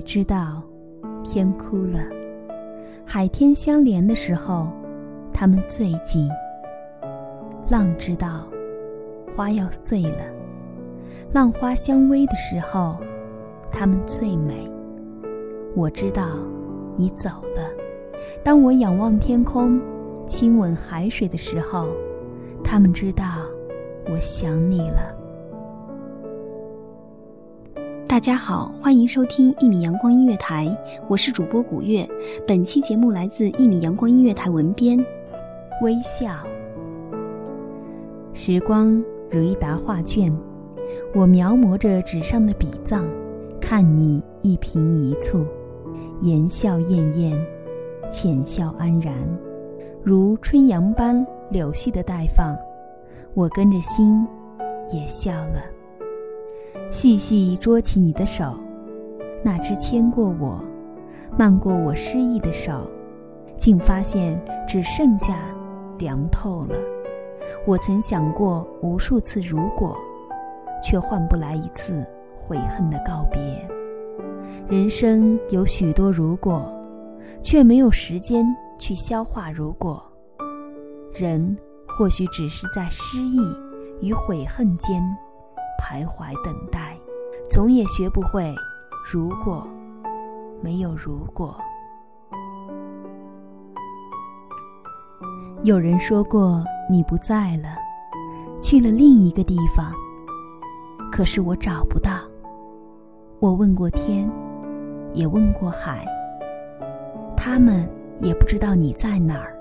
知道，天哭了。海天相连的时候，他们最近；浪知道，花要碎了。浪花相偎的时候，他们最美。我知道，你走了。当我仰望天空，亲吻海水的时候，他们知道，我想你了。大家好，欢迎收听一米阳光音乐台，我是主播古月。本期节目来自一米阳光音乐台文编微笑。时光如一沓画卷，我描摹着纸上的笔藏，看你一颦一蹙，言笑晏晏，浅笑安然，如春阳般柳絮的待放，我跟着心也笑了。细细捉起你的手，那只牵过我、漫过我失意的手，竟发现只剩下凉透了。我曾想过无数次如果，却换不来一次悔恨的告别。人生有许多如果，却没有时间去消化如果。人或许只是在失意与悔恨间。徘徊等待，总也学不会。如果没有如果，有人说过你不在了，去了另一个地方。可是我找不到。我问过天，也问过海，他们也不知道你在哪儿。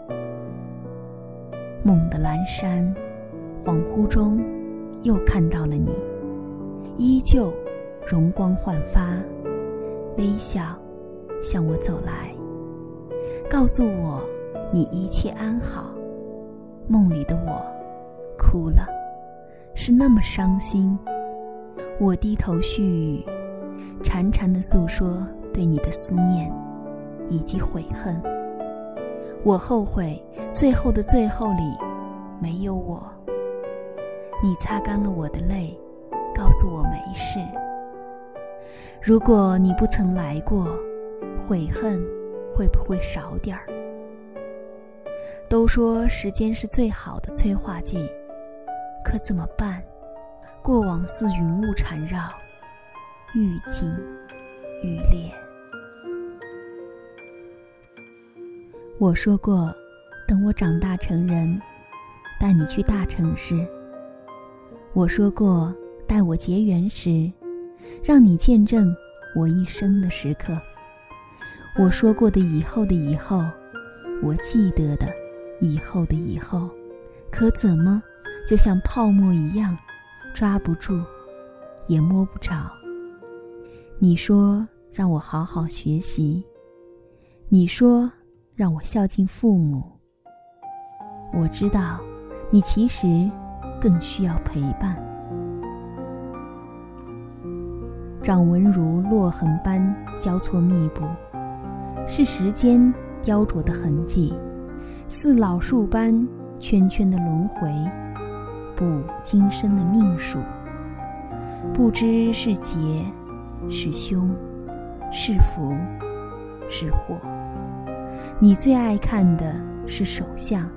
梦的阑珊，恍惚中又看到了你。依旧容光焕发，微笑向我走来，告诉我你一切安好。梦里的我哭了，是那么伤心。我低头絮语，潺潺的诉说对你的思念以及悔恨。我后悔最后的最后里没有我。你擦干了我的泪。告诉我没事。如果你不曾来过，悔恨会不会少点儿？都说时间是最好的催化剂，可怎么办？过往似云雾缠绕，愈近愈烈。我说过，等我长大成人，带你去大城市。我说过。待我结缘时，让你见证我一生的时刻。我说过的以后的以后，我记得的以后的以后，可怎么就像泡沫一样，抓不住，也摸不着？你说让我好好学习，你说让我孝敬父母。我知道，你其实更需要陪伴。掌纹如落痕般交错密布，是时间雕琢的痕迹；似老树般圈圈的轮回，不今生的命数。不知是劫，是凶，是福，是祸。你最爱看的是手相，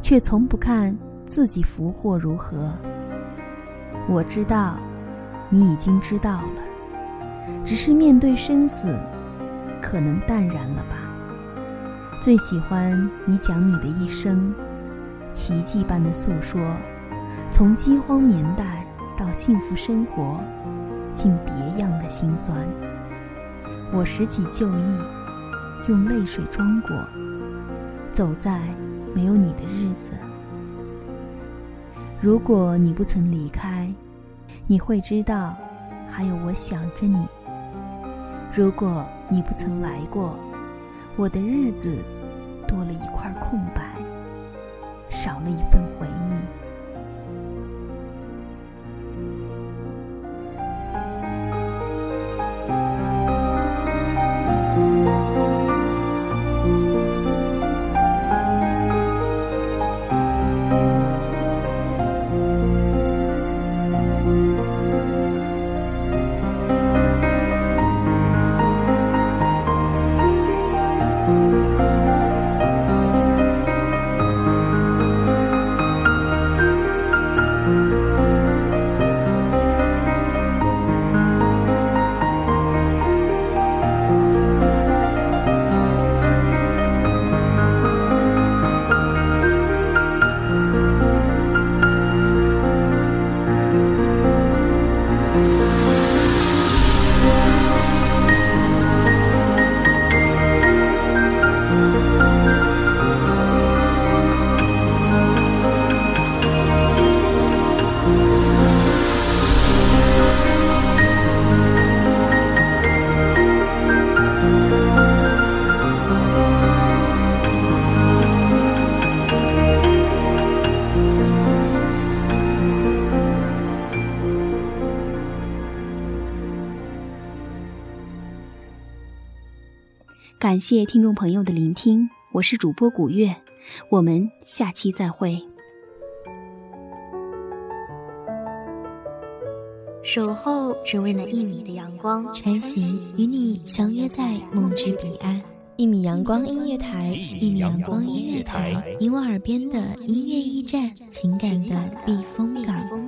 却从不看自己福祸如何。我知道，你已经知道了，只是面对生死，可能淡然了吧。最喜欢你讲你的一生，奇迹般的诉说，从饥荒年代到幸福生活，竟别样的心酸。我拾起旧忆，用泪水装过，走在没有你的日子。如果你不曾离开，你会知道，还有我想着你。如果你不曾来过，我的日子多了一块空白，少了一份回忆。感谢听众朋友的聆听，我是主播古月，我们下期再会。守候只为那一米的阳光，穿行与你相约在梦之彼岸。一米阳光音乐台，一米阳光音乐台，你我耳边的音乐驿站，情感的避风港。